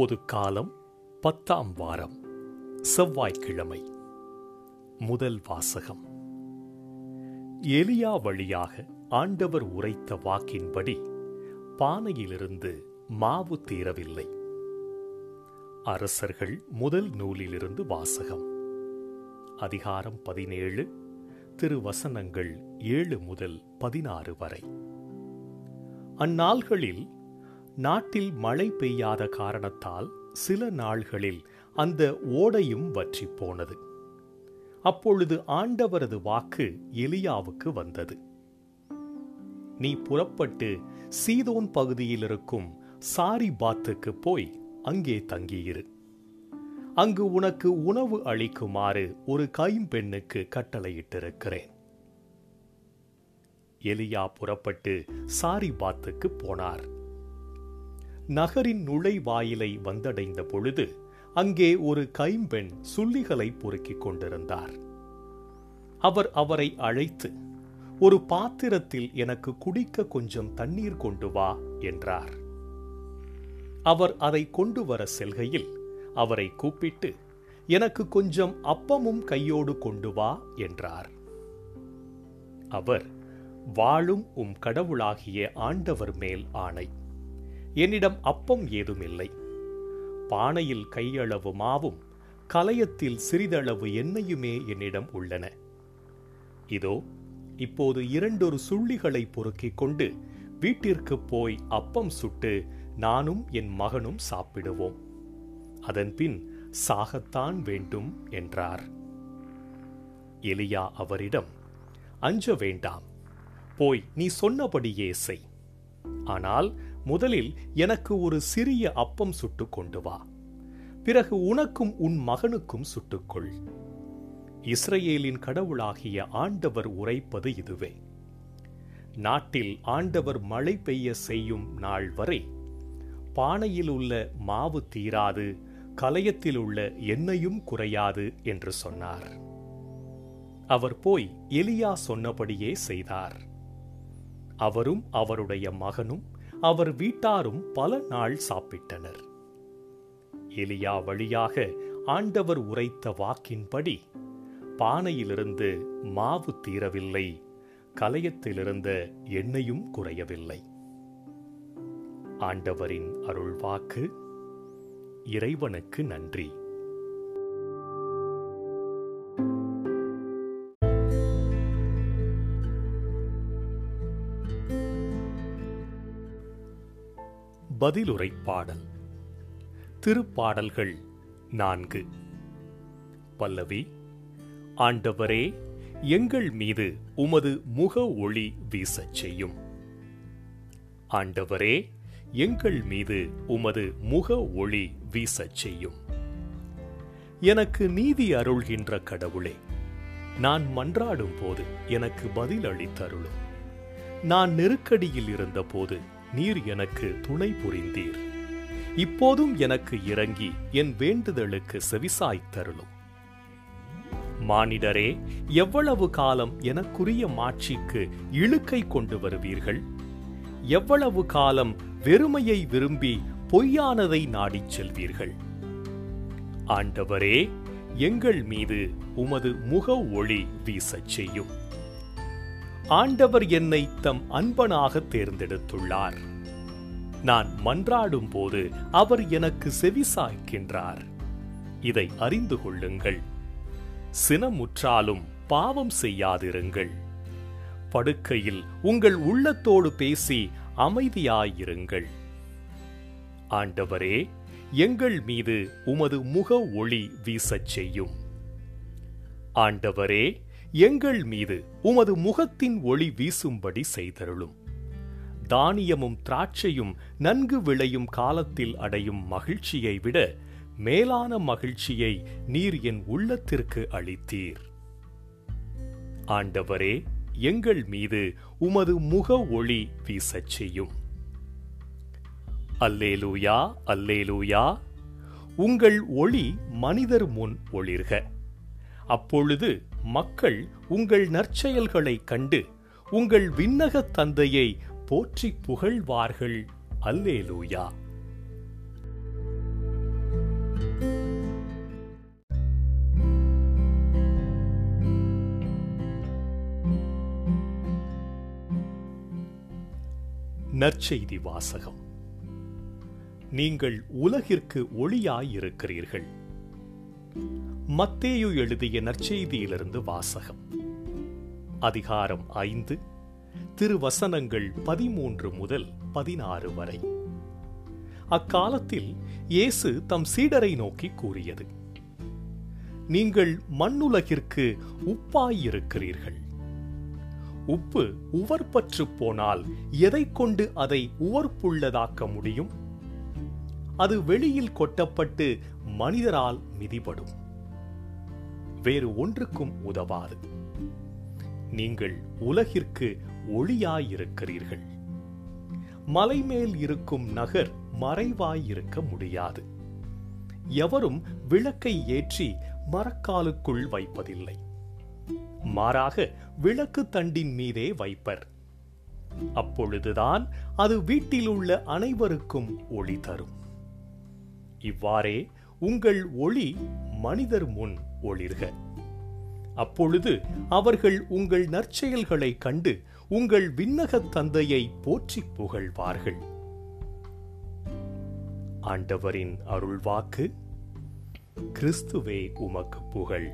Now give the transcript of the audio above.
பொதுக்காலம் பத்தாம் வாரம் செவ்வாய்க்கிழமை. முதல் வாசகம். எலியா வழியாக ஆண்டவர் உரைத்த வாக்கின்படி பானையிலிருந்து மாவு தீரவில்லை அரசர்கள் முதல் நூலிலிருந்து வாசகம். அதிகாரம் பதினேழு திருவசனங்கள் ஏழு முதல் பதினாறு வரை. அந்நாள்களில் நாட்டில் மழை பெய்யாத காரணத்தால் சில நாள்களில் அந்த ஓடையும் வற்றி போனது அப்பொழுது ஆண்டவரது வாக்கு எலியாவுக்கு வந்தது. நீ புறப்பட்டு சீதோன் பகுதியில் இருக்கும் சாரி பாத்துக்கு போய் அங்கே தங்கியிரு. அங்கு உனக்கு உணவு அளிக்குமாறு ஒரு கைம்பெண்ணுக்கு கட்டளையிட்டிருக்கிறேன். எலியா புறப்பட்டு சாரி பாத்துக்கு போனார். நகரின் நுழைவாயிலை வந்தடைந்த பொழுது அங்கே ஒரு கைம்பெண் சுள்ளிகளை பொறுக்கிக் கொண்டிருந்தார். அவர் அவரை அழைத்து ஒரு பாத்திரத்தில் எனக்கு குடிக்க கொஞ்சம் தண்ணீர் கொண்டு வா என்றார். அவர் அதை கொண்டு வர செல்கையில் அவரை கூப்பிட்டு எனக்கு கொஞ்சம் அப்பமும் கையோடு கொண்டு வா என்றார். அவர் வாழும் உம் கடவுளாகிய ஆண்டவர் மேல் ஆணை. என்னிடம் அப்பம் ஏதுமில்லை. பானையில் கையளவு மாவும் கலையத்தில் சிறிதளவு எண்ணெயுமே என்னிடம் உள்ளன. இதோ இப்போது இரண்டொரு சுள்ளிகளை பொறுக்கிக் கொண்டு வீட்டிற்கு போய் அப்பம் சுட்டு நானும் என் மகனும் சாப்பிடுவோம். அதன்பின் சாகத்தான் வேண்டும் என்றார். எலியா அவரிடம் அஞ்ச வேண்டாம். போய் நீ சொன்னபடியே செய். ஆனால் முதலில் எனக்கு ஒரு சிறிய அப்பம் சுட்டு கொண்டு வா. பிறகு உனக்கும் உன் மகனுக்கும் சுட்டுக்கொள். இஸ்ரேலின் கடவுளாகிய ஆண்டவர் உரைப்பது இதுவே. நாட்டில் ஆண்டவர் மழை பெய்ய செய்யும் நாள் வரை பானையில் உள்ள மாவு தீராது கலயத்தில் உள்ள எண்ணெயும் குறையாது என்று சொன்னார். அவர் போய் எலியா சொன்னபடியே செய்தார். அவரும் அவருடைய மகனும் அவர் வீட்டாரும் பல நாள் சாப்பிட்டனர். எலியா வழியாக ஆண்டவர் உரைத்த வாக்கின்படி பானையிலிருந்து மாவு தீரவில்லை கலயத்திலிருந்த எண்ணெயும் குறையவில்லை. ஆண்டவரின் அருள்வாக்கு இறைவனுக்கு நன்றி. பதிலுரை பாடல். திருப்பாடல்கள் நான்கு. பல்லவி ஆண்டவரே எங்கள் மீது உமது முக ஒளி வீசச் செய்யும். ஆண்டவரே எங்கள் மீது உமது முக ஒளி வீசச் செய்யும். எனக்கு நீதி அருள்கின்ற கடவுளே நான் மன்றாடும் போது எனக்கு பதில் அளித்தருளும் நான் நெருக்கடியில் இருந்தபோது நீர் எனக்கு துணை புரிந்தீர். இப்போதும் எனக்கு இறங்கி என் வேண்டுதலுக்கு செவிசாய்த்தருளும் மானிடரே எவ்வளவு காலம் எனக்குரிய மாட்சிக்கு இழுக்கை கொண்டு வருவீர்கள்? எவ்வளவு காலம் வெறுமையை விரும்பி பொய்யானதை நாடிச் செல்வீர்கள்? ஆண்டவரே எங்கள் மீது உமது முக ஒளி வீசச் செய்யும். ஆண்டவர் என்னை தம் அன்பனாக தேர்ந்தெடுத்துள்ளார். நான் மன்றாடும் போது அவர் எனக்கு செவிசாய்க்கின்றார். இதை அறிந்து கொள்ளுங்கள். சினமுற்றாலும் பாவம் செய்யாதிருங்கள். படுக்கையில் உங்கள் உள்ளத்தோடு பேசி அமைதியாயிருங்கள். ஆண்டவரே எங்கள் மீது உமது முக ஒளி வீசச் செய்யும். ஆண்டவரே எங்கள் மீது உமது முகத்தின் ஒளி வீசும்படி செய்தருளும். தானியமும் திராட்சையும் நன்கு விளையும் காலத்தில் அடையும் மகிழ்ச்சியை விட மேலான மகிழ்ச்சியை நீர் என் உள்ளத்திற்கு அளித்தீர். ஆண்டவரே எங்கள் மீது உமது முக ஒளி வீசச் செய்யும். அல்லேலூயா அல்லேலூயா உங்கள் ஒளி மனிதர் முன் ஒளிர்க. அப்பொழுது மக்கள் உங்கள் நற்செயல்களை கண்டு உங்கள் விண்ணக தந்தையை போற்றி புகழ்வார்கள். அல்லேலூயா. நற்செய்தி வாசகம். நீங்கள் உலகிற்கு ஒளியாயிருக்கிறீர்கள். மத்தேயு எழுதிய நற்செய்தியிலிருந்து வாசகம். அதிகாரம் ஐந்து திருவசனங்கள் பதிமூன்று முதல் பதினாறு வரை. அக்காலத்தில் இயேசு தம் சீடரை நோக்கி கூறியது நீங்கள் மண்ணுலகிற்கு உப்பாயிருக்கிறீர்கள். உப்பு உவர்பற்று போனால் எதை கொண்டு அதை உவர்ப்புள்ளதாக்க முடியும்? அது வெளியில் கொட்டப்பட்டு மனிதரால் மிதிபடும். வேறு ஒன்றுக்கும் உதவாது. நீங்கள் உலகிற்கு ஒளியாயிருக்கிறீர்கள். மலைமேல் இருக்கும் நகர் மறைவாயிருக்க முடியாது. எவரும் விளக்கை ஏற்றி மரக்காலுக்குள் வைப்பதில்லை. மாறாக விளக்கு தண்டின் மீதே வைப்பர். அப்பொழுதுதான் அது வீட்டில் உள்ள அனைவருக்கும் ஒளி தரும். இவ்வாறே உங்கள் ஒளி மனிதர் முன் ஒளிர்க. அப்பொழுது அவர்கள் உங்கள் நற்செயல்களை கண்டு உங்கள் விண்ணகத் தந்தையை போற்றி புகழ்வார்கள். ஆண்டவரின் அருள்வாக்கு கிறிஸ்துவே உமக்கு புகழ்.